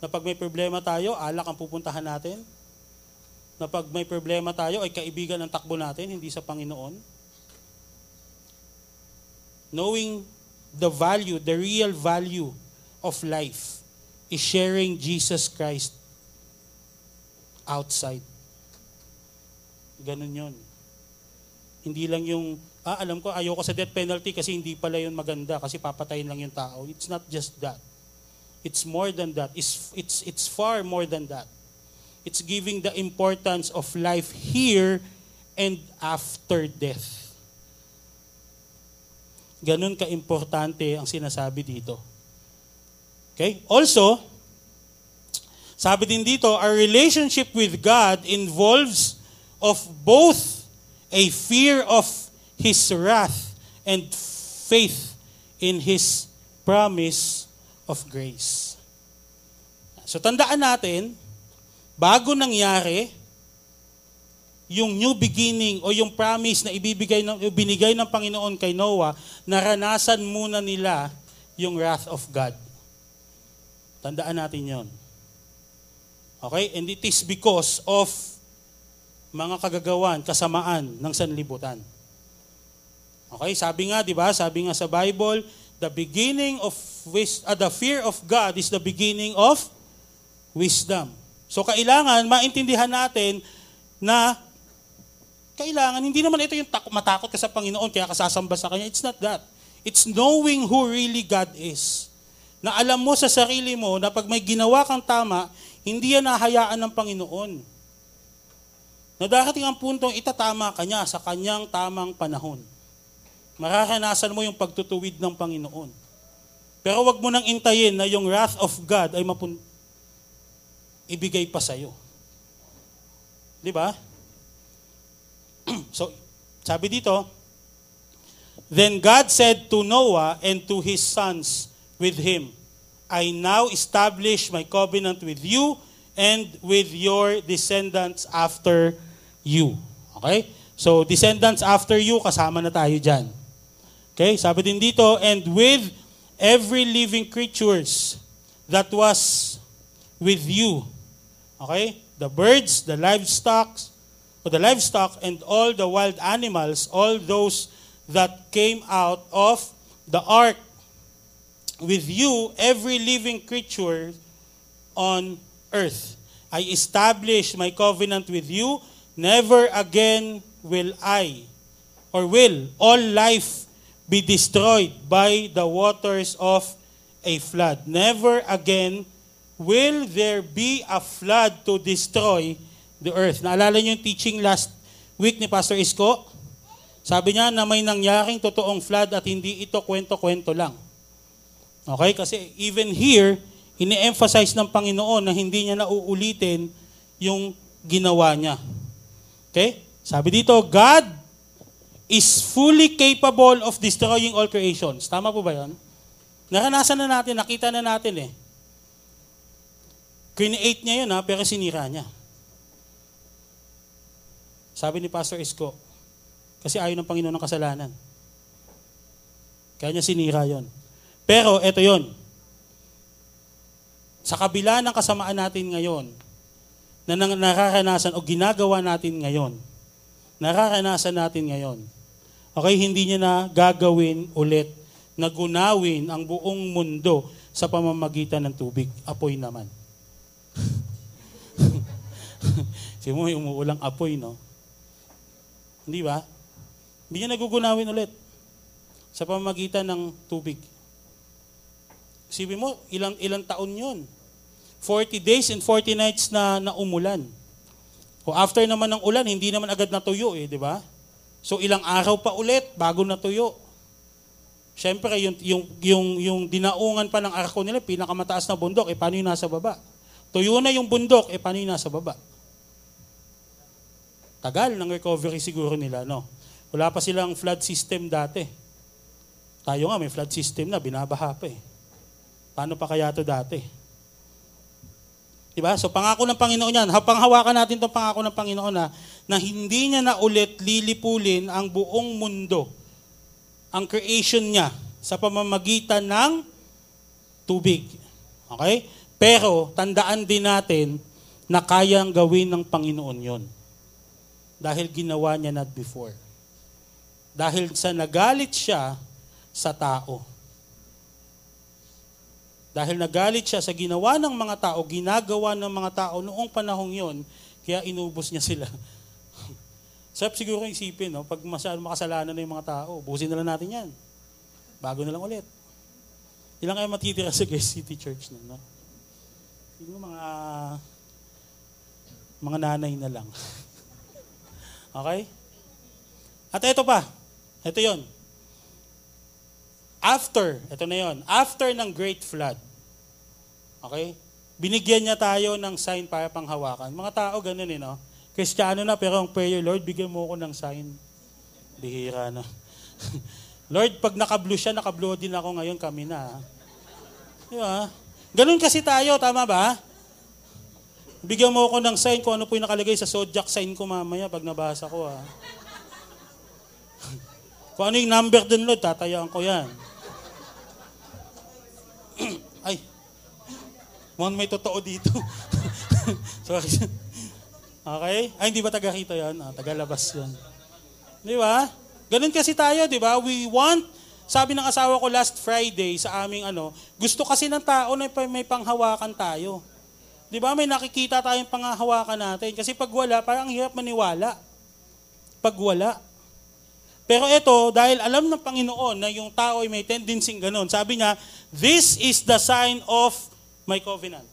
Na pag may problema tayo, alak ang pupuntahan natin? na pag may problema tayo ay kaibigan ng takbo natin, hindi sa Panginoon. Knowing the value, the real value of life is sharing Jesus Christ outside. Ganun yon. Hindi lang yung, ah, alam ko, ayoko sa death penalty kasi hindi pala yun maganda kasi papatayin lang yung tao. It's not just that. It's more than that. It's, it's, it's far more than that. It's giving the importance of life here and after death. Ganun ka-importante ang sinasabi dito. Okay? Also, sabi din dito, our relationship with God involves of both a fear of His wrath and faith in His promise of grace. So tandaan natin, bago nangyari yung new beginning o yung promise na ibibigay ng binigay ng Panginoon kay Noah, naranasan muna nila yung wrath of God. Tandaan natin 'yon. Okay? And it is because of mga kagagawan, kasamaan ng sanlibutan. Okay? Sabi nga, 'di ba? Sabi nga sa Bible, the beginning of uh, the fear of God is the beginning of wisdom. So kailangan maintindihan natin na kailangan, hindi naman ito yung matakot ka sa Panginoon kaya kasasamba sa Kanya. It's not that. It's knowing who really God is. Na alam mo sa sarili mo na pag may ginawa kang tama, hindi yan nahayaan ng Panginoon. Na darating ang puntong itatama ka niya sa kanyang tamang panahon. Mararanasan mo yung pagtutuwid ng Panginoon. Pero wag mo nang intayin na yung wrath of God ay mapun- ibigay pa sa'yo. Di ba? so, sabi dito, Then God said to Noah and to his sons with him, I now establish my covenant with you and with your descendants after you. Okay? So, descendants after you, kasama na tayo dyan. Okay? Sabi din dito, and with every living creatures that was with you Okay? The birds, the livestock, or the livestock and all the wild animals, all those that came out of the ark. With you, every living creature on earth. I establish my covenant with you. Never again will I, or will all life be destroyed by the waters of a flood. Never again will there be a flood to destroy the earth? Naalala niyo yung teaching last week ni Pastor Isko? Sabi niya na may nangyaring totoong flood at hindi ito kwento-kwento lang. Okay? Kasi even here, ini-emphasize ng Panginoon na hindi niya nauulitin yung ginawa niya. Okay? Sabi dito, God is fully capable of destroying all creations. Tama po ba yan? Naranasan na natin, nakita na natin eh. Create niya yun ha, pero sinira niya. Sabi ni Pastor Isko, Kasi ayaw ng Panginoon ng kasalanan. Kaya niya sinira yon. Pero eto yon. Sa kabila ng kasamaan natin ngayon, na nararanasan o ginagawa natin ngayon, nararanasan natin ngayon, okay, hindi niya na gagawin ulit na gunawin ang buong mundo sa pamamagitan ng tubig. Apoy naman. Kasi mo umuulang apoy, no? Hindi ba? Hindi niya nagugunawin ulit sa pamamagitan ng tubig. Sipin mo, ilang, ilang taon yun. 40 days and 40 nights na, na umulan. O after naman ng ulan, hindi naman agad natuyo eh, di ba? So ilang araw pa ulit bago natuyo. Siyempre, yung, yung, yung, yung dinaungan pa ng arko nila, pinakamataas na bundok, eh paano yung nasa baba? Tuyo na yung bundok, eh paano yung nasa baba? Tagal ng recovery siguro nila, no? Wala pa silang flood system dati. Tayo nga, may flood system na, binabaha pa eh. Paano pa kaya to dati? Diba? So pangako ng Panginoon yan. Panghawakan natin itong pangako ng Panginoon na, na hindi niya na ulit lilipulin ang buong mundo, ang creation niya, sa pamamagitan ng tubig. Okay? Pero tandaan din natin na kayang gawin ng Panginoon yon dahil ginawa niya not before. Dahil sa nagalit siya sa tao. Dahil nagalit siya sa ginawa ng mga tao, ginagawa ng mga tao noong panahong yon, kaya inubos niya sila. Sarap siguro isipin, no? pag masyadong makasalanan na yung mga tao, busin na lang natin yan. Bago na lang ulit. Ilang kayo matitira sa Guest City Church na, no? Siguro mga mga nanay na lang. Okay? At ito pa. Ito yon. After, ito na yon. After ng great flood. Okay? Binigyan niya tayo ng sign para panghawakan. Mga tao ganun eh, no? Kristiyano na pero ang prayer, Lord, bigyan mo ako ng sign. Bihira na. Lord, pag naka-blue siya, naka-blue din ako ngayon, kami na. Di ba? Ganun kasi tayo, tama ba? Bigyan mo ako ng sign kung ano po yung nakalagay sa zodiac sign ko mamaya pag nabasa ko ha. kung ano yung number dun, Lord, tatayaan ko yan. Ay, mukhang may totoo dito. Sorry. Okay? Ay, hindi ba taga rito yan? Ah, taga labas yan. Di ba? Ganun kasi tayo, di ba? We want, sabi ng asawa ko last Friday sa aming ano, gusto kasi ng tao na may panghawakan tayo. Di ba may nakikita tayong pangahawakan natin? Kasi pag wala, parang hirap maniwala. Pag wala. Pero ito, dahil alam ng Panginoon na yung tao ay may tendency ganun, sabi niya, this is the sign of my covenant.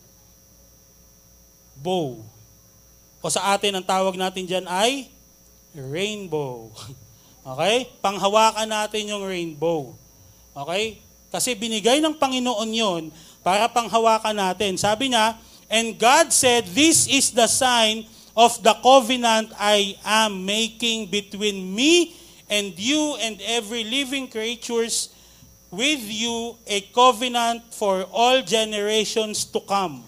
Bow. O sa atin, ang tawag natin dyan ay rainbow. Okay? Panghawakan natin yung rainbow. Okay? Kasi binigay ng Panginoon yon para panghawakan natin. Sabi niya, And God said, This is the sign of the covenant I am making between me and you and every living creatures with you a covenant for all generations to come.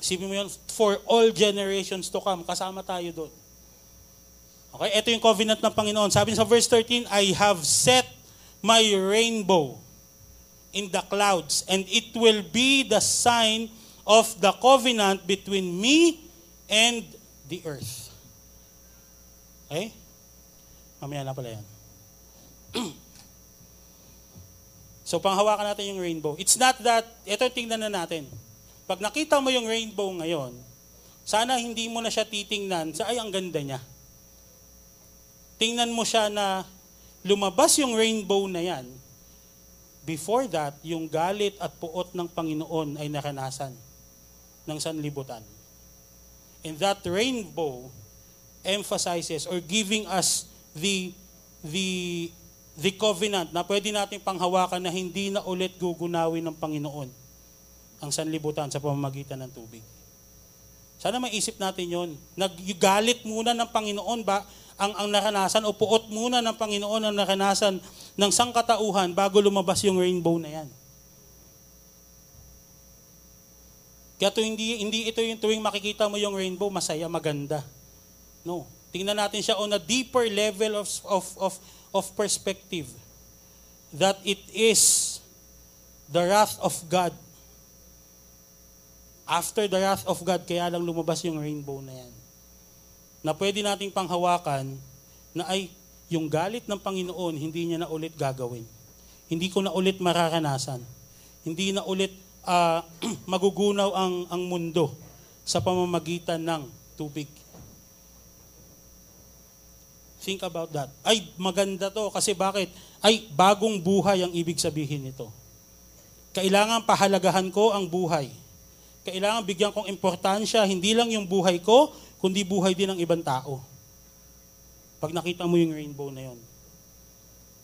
Isipin mo yun, for all generations to come. Kasama tayo doon. Okay, ito yung covenant ng Panginoon. Sabi sa verse 13, I have set my rainbow in the clouds, and it will be the sign of the covenant between me and the earth. Okay? Mamaya na pala yan. so, panghawakan natin yung rainbow. It's not that, ito tingnan na natin. Pag nakita mo yung rainbow ngayon, sana hindi mo na siya titingnan sa, ay, ang ganda niya tingnan mo siya na lumabas yung rainbow na yan, before that, yung galit at puot ng Panginoon ay naranasan ng sanlibutan. And that rainbow emphasizes or giving us the the the covenant na pwede natin panghawakan na hindi na ulit gugunawin ng Panginoon ang sanlibutan sa pamamagitan ng tubig. Sana maisip natin yon. Naggalit muna ng Panginoon ba ang, ang naranasan o puot muna ng Panginoon ang naranasan ng sangkatauhan bago lumabas yung rainbow na yan. Kaya to hindi, hindi ito yung tuwing makikita mo yung rainbow, masaya, maganda. No. Tingnan natin siya on a deeper level of, of, of, of perspective. That it is the wrath of God. After the wrath of God, kaya lang lumabas yung rainbow na yan. Na pwede nating panghawakan na ay yung galit ng Panginoon, hindi niya na ulit gagawin. Hindi ko na ulit mararanasan. Hindi na ulit uh, magugunaw ang, ang mundo sa pamamagitan ng tubig. Think about that. Ay, maganda to. Kasi bakit? Ay, bagong buhay ang ibig sabihin nito. Kailangan pahalagahan ko ang buhay kailangan bigyan kong importansya, hindi lang yung buhay ko, kundi buhay din ng ibang tao. Pag nakita mo yung rainbow na yon.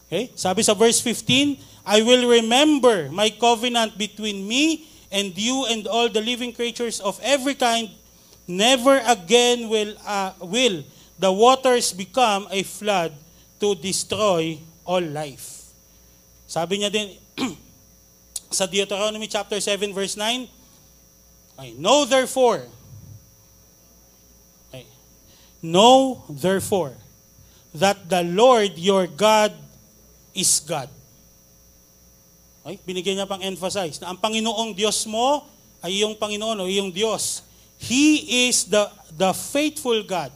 Okay? Sabi sa verse 15, I will remember my covenant between me and you and all the living creatures of every kind. Never again will, uh, will the waters become a flood to destroy all life. Sabi niya din sa Deuteronomy chapter 7 verse 9, Okay. Know therefore. Okay. Know therefore that the Lord your God is God. Okay? Binigyan niya pang emphasize na ang Panginoong Diyos mo ay iyong Panginoon o iyong Diyos. He is the, the faithful God.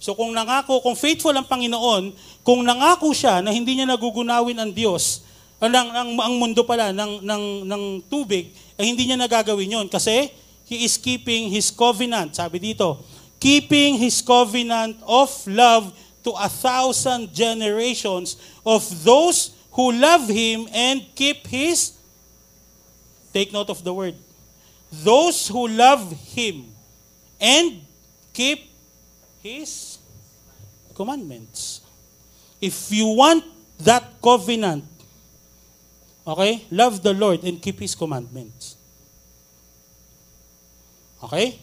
So kung nangako, kung faithful ang Panginoon, kung nangako siya na hindi niya nagugunawin ang Diyos, ang, ang, ang mundo pala ng, ng, ng tubig, eh hindi niya nagagawin yon kasi He is keeping His covenant. Sabi dito, keeping His covenant of love to a thousand generations of those who love Him and keep His, take note of the word, those who love Him and keep His commandments. If you want that covenant, okay, love the Lord and keep His commandments. Okay?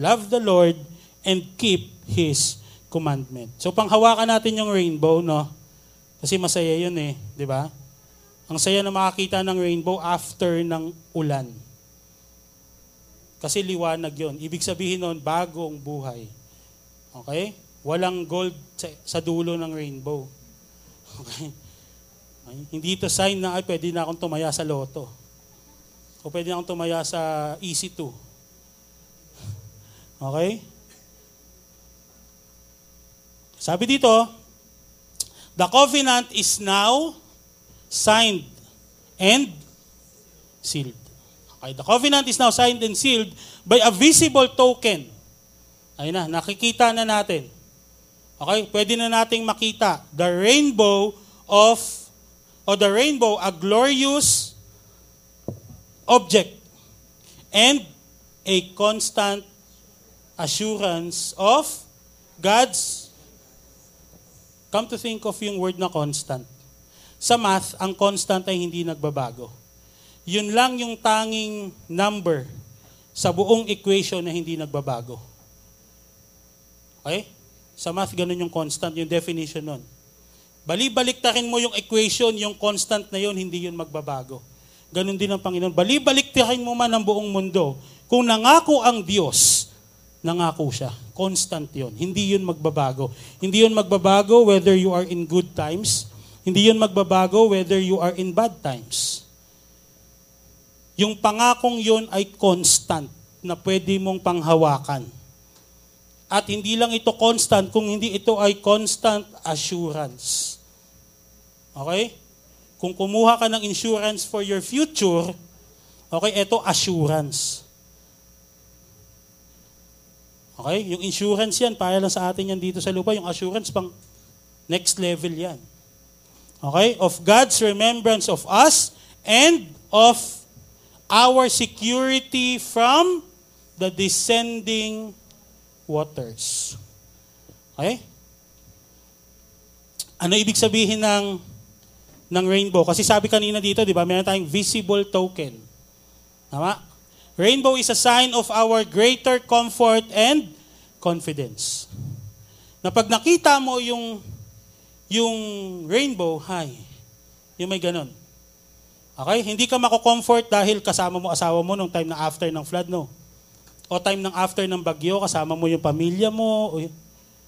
Love the Lord and keep His commandment. So panghawakan natin yung rainbow, no? Kasi masaya yun eh, di ba? Ang saya na makakita ng rainbow after ng ulan. Kasi liwanag yon. Ibig sabihin nun, bagong buhay. Okay? Walang gold sa, sa dulo ng rainbow. Okay? okay? Hindi ito sign na ay pwede na akong tumaya sa loto. O pwede na akong tumaya sa EC2. Okay? Sabi dito, the covenant is now signed and sealed. Okay, the covenant is now signed and sealed by a visible token. Ayun na, nakikita na natin. Okay, pwede na nating makita the rainbow of or the rainbow a glorious object and a constant assurance of God's Come to think of yung word na constant. Sa math, ang constant ay hindi nagbabago. Yun lang yung tanging number sa buong equation na hindi nagbabago. Okay? Sa math, ganun yung constant, yung definition nun. Bali-baliktarin mo yung equation, yung constant na yun, hindi yun magbabago. Ganun din ang Panginoon. Bali-baliktarin mo man ang buong mundo. Kung nangako ang Diyos nangako siya. Constant yon. Hindi yun magbabago. Hindi yun magbabago whether you are in good times. Hindi yun magbabago whether you are in bad times. Yung pangakong yun ay constant na pwede mong panghawakan. At hindi lang ito constant, kung hindi ito ay constant assurance. Okay? Kung kumuha ka ng insurance for your future, okay, ito assurance. Okay? Yung insurance yan, para lang sa atin yan dito sa lupa. Yung assurance, pang next level yan. Okay? Of God's remembrance of us and of our security from the descending waters. Okay? Ano ibig sabihin ng ng rainbow? Kasi sabi kanina dito, di ba, meron tayong visible token. Tama? Rainbow is a sign of our greater comfort and confidence. Na pag nakita mo yung yung rainbow, hi, yung may ganun. Okay? Hindi ka mako-comfort dahil kasama mo asawa mo nung time na after ng flood, no? O time ng after ng bagyo, kasama mo yung pamilya mo.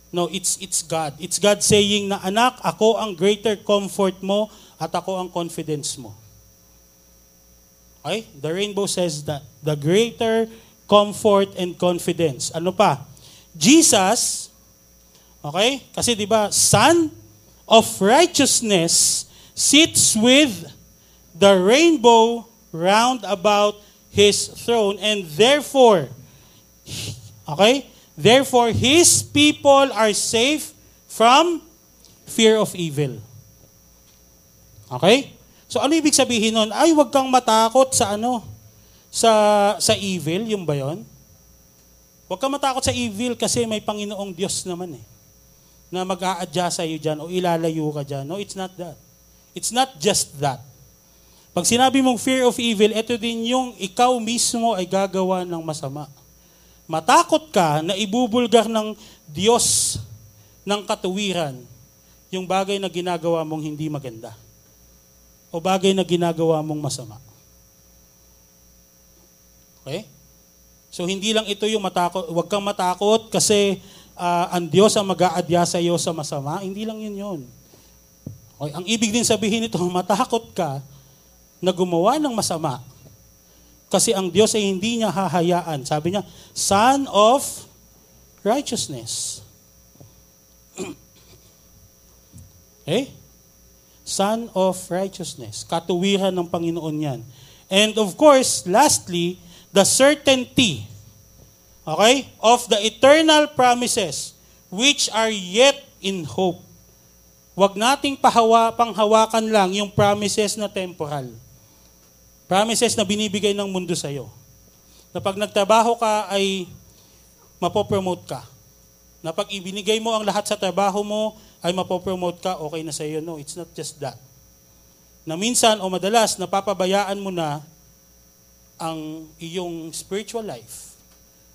No, it's it's God. It's God saying na anak, ako ang greater comfort mo at ako ang confidence mo. Okay? The rainbow says that the greater comfort and confidence. Ano pa? Jesus, okay? Kasi 'di ba, Son of righteousness sits with the rainbow round about his throne and therefore okay? Therefore, His people are safe from fear of evil. Okay? So ano ibig sabihin nun? Ay, wag kang matakot sa ano? Sa, sa evil, yung ba yun? Huwag kang matakot sa evil kasi may Panginoong Diyos naman eh. Na mag-aadya sa iyo dyan o ilalayo ka dyan. No, it's not that. It's not just that. Pag sinabi mong fear of evil, ito din yung ikaw mismo ay gagawa ng masama matakot ka na ibubulgar ng Diyos ng katuwiran yung bagay na ginagawa mong hindi maganda o bagay na ginagawa mong masama. Okay? So hindi lang ito yung matakot, huwag kang matakot kasi uh, ang Diyos ang mag-aadya sa iyo sa masama. Hindi lang yun yun. Okay? Ang ibig din sabihin nito, matakot ka na gumawa ng masama kasi ang Diyos ay hindi niya hahayaan. Sabi niya, Son of righteousness. okay? Son of righteousness. Katuwiran ng Panginoon yan. And of course, lastly, the certainty okay, of the eternal promises which are yet in hope. Huwag nating pahawa, panghawakan lang yung promises na temporal. Promises na binibigay ng mundo sa iyo. Na pag nagtrabaho ka ay mapopromote ka. Na pag ibinigay mo ang lahat sa trabaho mo ay mapopromote ka, okay na sa iyo. No, it's not just that. Na minsan o madalas napapabayaan mo na ang iyong spiritual life.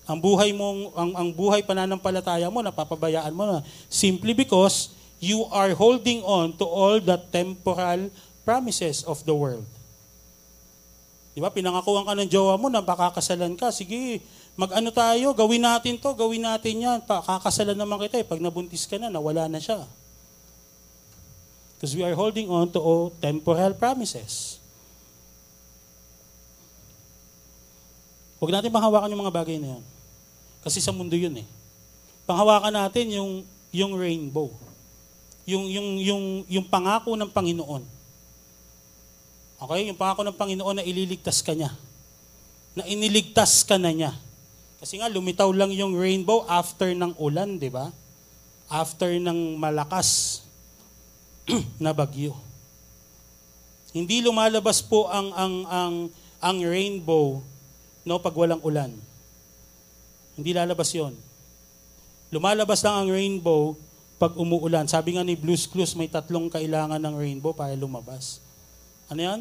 Ang buhay mo, ang, ang buhay pananampalataya mo, napapabayaan mo na. Simply because you are holding on to all the temporal promises of the world. Di ba? Pinangakuan ka ng jowa mo na pakakasalan ka. Sige, mag-ano tayo, gawin natin to, gawin natin yan. Pakakasalan naman kita eh. Pag nabuntis ka na, nawala na siya. Because we are holding on to all temporal promises. Huwag natin panghawakan yung mga bagay na yan. Kasi sa mundo yun eh. Panghawakan natin yung, yung rainbow. Yung, yung, yung, yung pangako ng Panginoon Okay? Yung pangako ng Panginoon na ililigtas ka niya. Na iniligtas ka na niya. Kasi nga, lumitaw lang yung rainbow after ng ulan, di ba? After ng malakas na bagyo. Hindi lumalabas po ang ang ang ang rainbow no pag walang ulan. Hindi lalabas 'yon. Lumalabas lang ang rainbow pag umuulan. Sabi nga ni Blues Clues, may tatlong kailangan ng rainbow para lumabas. Ano yan?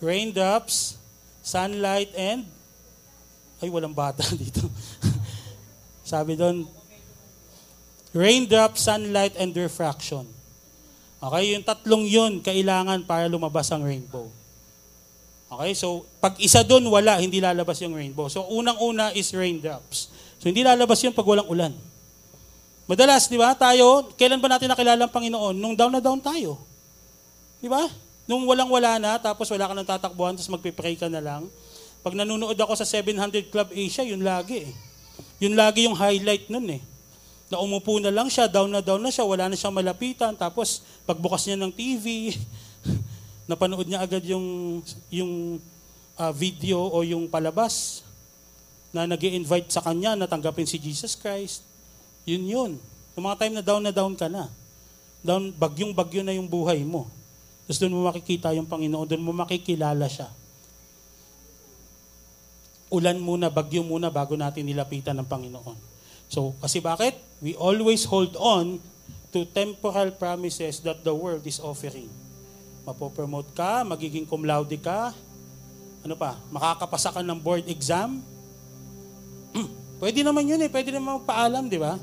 Raindrops, sunlight, and... Ay, walang bata dito. Sabi doon, raindrop, sunlight, and refraction. Okay, yung tatlong yun kailangan para lumabas ang rainbow. Okay, so pag isa doon wala, hindi lalabas yung rainbow. So unang-una is raindrops. So hindi lalabas yun pag walang ulan. Madalas, di ba, tayo, kailan ba natin nakilala ang Panginoon? Nung down na down tayo. Di ba? Nung walang-wala na, tapos wala ka nang tatakbuhan, tapos magpipray ka na lang. Pag nanonood ako sa 700 Club Asia, yun lagi eh. Yun lagi yung highlight nun eh. Na umupo na lang siya, down na down na siya, wala na siyang malapitan. Tapos pagbukas niya ng TV, napanood niya agad yung, yung uh, video o yung palabas na nag invite sa kanya na tanggapin si Jesus Christ. Yun yun. Yung mga time na down na down ka na. Down, bagyong bagyo na yung buhay mo. Tapos doon mo makikita yung Panginoon, doon mo makikilala siya. Ulan muna, bagyo muna bago natin nilapitan ng Panginoon. So, kasi bakit? We always hold on to temporal promises that the world is offering. Mapopromote ka, magiging cum laude ka, ano pa, makakapasa ka ng board exam. Pwede naman yun eh, pwede naman magpaalam, di ba?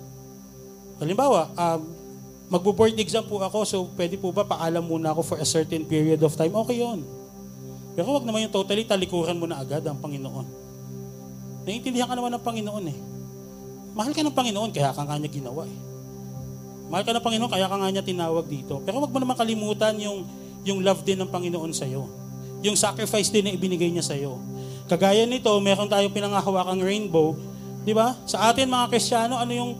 Halimbawa, um, magbo-board exam po ako, so pwede po ba paalam muna ako for a certain period of time? Okay yon. Pero wag naman yung totally talikuran mo na agad ang Panginoon. Naiintindihan ka naman ng Panginoon eh. Mahal ka ng Panginoon, kaya ka kanya ginawa eh. Mahal ka ng Panginoon, kaya ka nga niya tinawag dito. Pero wag mo naman kalimutan yung, yung love din ng Panginoon sa'yo. Yung sacrifice din na ibinigay niya sa'yo. Kagaya nito, meron tayong pinangahawakang rainbow. Di ba? Sa atin mga Kristiyano, ano yung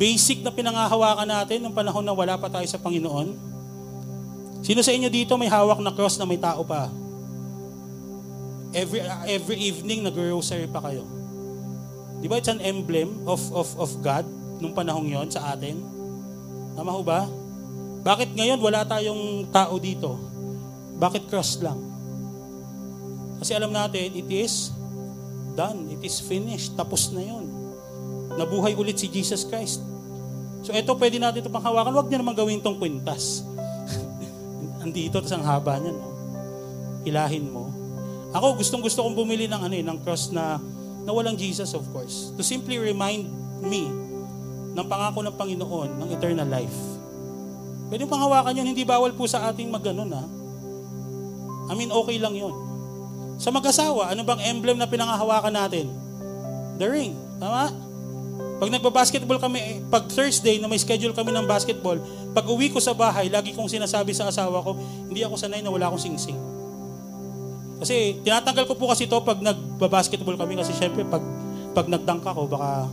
basic na pinangahawakan natin nung panahon na wala pa tayo sa Panginoon? Sino sa inyo dito may hawak na cross na may tao pa? Every every evening nag-rosary pa kayo. Di ba it's an emblem of of of God nung panahong 'yon sa atin? Tama ho ba? Bakit ngayon wala tayong tao dito? Bakit cross lang? Kasi alam natin, it is done. It is finished. Tapos na yon. Nabuhay ulit si Jesus Christ. So ito, pwede natin ito panghawakan. Huwag niyo naman gawin itong kwintas. Andito, tapos ang haba niya. No? Ilahin mo. Ako, gustong gusto kong bumili ng, ano, eh, ng cross na, na walang Jesus, of course. To simply remind me ng pangako ng Panginoon ng eternal life. Pwede panghawakan yun, hindi bawal po sa ating magganon ha. I mean, okay lang yun. Sa mag-asawa, ano bang emblem na pinangahawakan natin? The ring. Tama? Pag nagba-basketball kami, eh, pag Thursday na may schedule kami ng basketball, pag uwi ko sa bahay, lagi kong sinasabi sa asawa ko, hindi ako sanay na wala akong singsing. Kasi tinatanggal ko po kasi to pag nagba-basketball kami kasi syempre pag pag nagdunk ako baka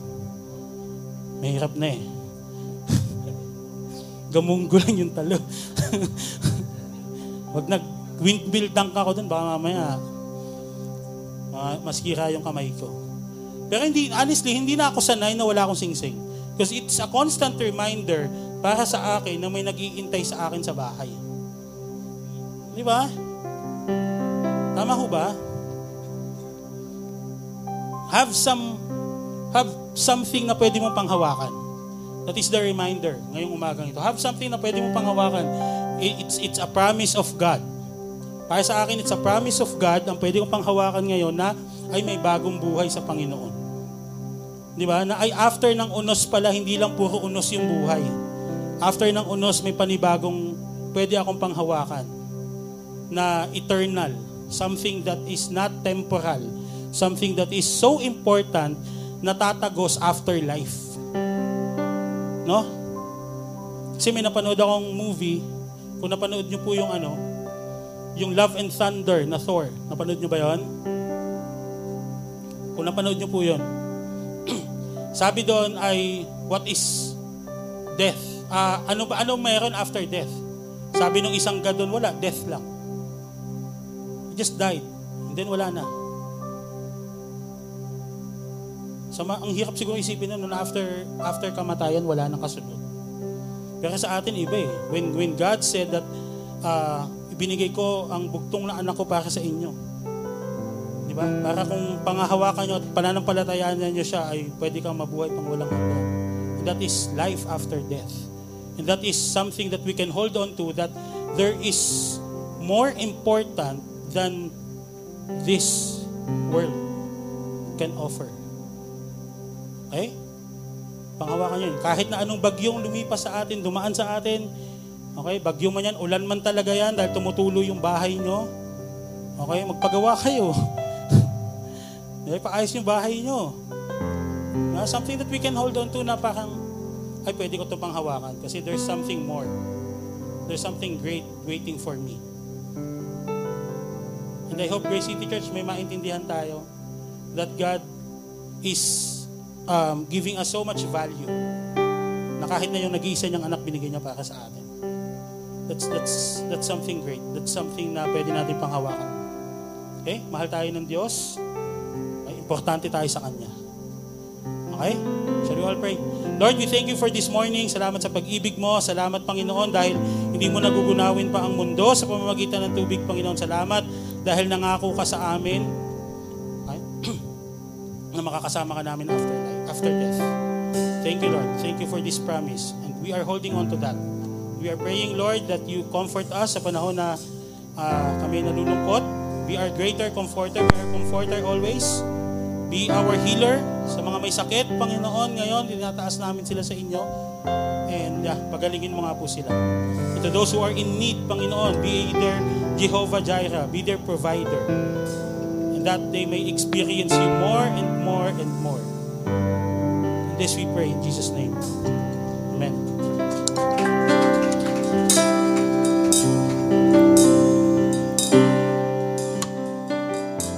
mahirap na eh. Gamunggo lang yung talo. Wag nag windmill dunk ako dun, baka mamaya uh, maskira yung kamay ko. Pero hindi, honestly, hindi na ako sanay na wala akong singsing. Because it's a constant reminder para sa akin na may nag-iintay sa akin sa bahay. Di ba? Tama ho ba? Have some have something na pwede mong panghawakan. That is the reminder ngayong umagang ito. Have something na pwede mong panghawakan. It's, it's a promise of God para sa akin, it's a promise of God ang pwede kong panghawakan ngayon na ay may bagong buhay sa Panginoon. Di ba? Na ay after ng unos pala, hindi lang puro unos yung buhay. After ng unos, may panibagong pwede akong panghawakan na eternal. Something that is not temporal. Something that is so important na tatagos after life. No? Kasi may napanood akong movie, kung napanood nyo po yung ano, yung Love and Thunder na Thor. Napanood nyo ba yon? Kung napanood nyo po yon. Sabi doon ay, what is death? Uh, ano ba ano mayroon after death? Sabi nung isang god doon, wala, death lang. He just died. And then wala na. Sama, ang hirap siguro isipin nun after, after kamatayan, wala nang kasunod. Pero sa atin, iba eh. When, when God said that uh, ibinigay ko ang bugtong na anak ko para sa inyo. Ba? Para kung pangahawakan nyo at pananampalatayaan nyo siya ay pwede kang mabuhay pang walang hanggan. And that is life after death. And that is something that we can hold on to that there is more important than this world can offer. Okay? Panghawakan nyo yun. Kahit na anong bagyong lumipas sa atin, dumaan sa atin, Okay, bagyo man yan, ulan man talaga yan dahil tumutulo yung bahay nyo. Okay, magpagawa kayo. okay, paayos yung bahay nyo. Uh, something that we can hold on to na parang, ay pwede ko ito pang hawakan kasi there's something more. There's something great waiting for me. And I hope Grace City Church may maintindihan tayo that God is um, giving us so much value na kahit na yung nag-iisa niyang anak binigay niya para sa atin. That's, that's, that's something great. That's something na pwede natin panghawakan. Okay? Mahal tayo ng Diyos. Importante tayo sa Kanya. Okay? Shall we all pray? Lord, we thank you for this morning. Salamat sa pag-ibig mo. Salamat, Panginoon, dahil hindi mo nagugunawin pa ang mundo sa pamamagitan ng tubig, Panginoon. Salamat dahil nangako ka sa amin okay? na makakasama ka namin after life, after death. Thank you, Lord. Thank you for this promise. And we are holding on to that. We are praying, Lord, that you comfort us sa panahon na uh, kami nalulungkot. Be our greater comforter. Be our comforter always. Be our healer sa mga may sakit. Panginoon, ngayon, dinataas namin sila sa inyo. And yeah, pagalingin mo nga po sila. And to those who are in need, Panginoon, be their Jehovah Jireh, be their provider. And that they may experience you more and more and more. And this we pray in Jesus' name. Amen.